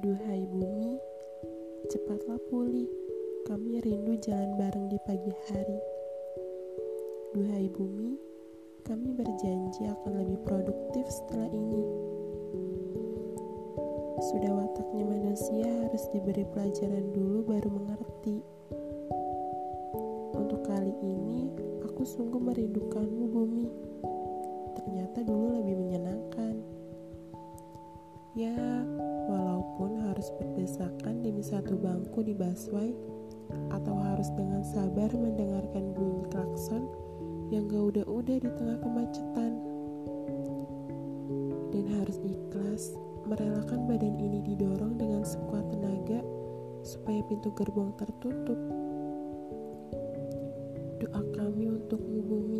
Duhai bumi, cepatlah pulih. Kami rindu jalan bareng di pagi hari. Duhai bumi, kami berjanji akan lebih produktif setelah ini. Sudah wataknya manusia harus diberi pelajaran dulu baru mengerti. Untuk kali ini, aku sungguh merindukanmu bumi. Ternyata dulu lebih menyenangkan. Ya, harus berdesakan demi satu bangku di busway, atau harus dengan sabar mendengarkan bunyi klakson yang gak udah-udah di tengah kemacetan. Dan harus ikhlas merelakan badan ini didorong dengan sekuat tenaga supaya pintu gerbong tertutup. Doa kami untukmu bumi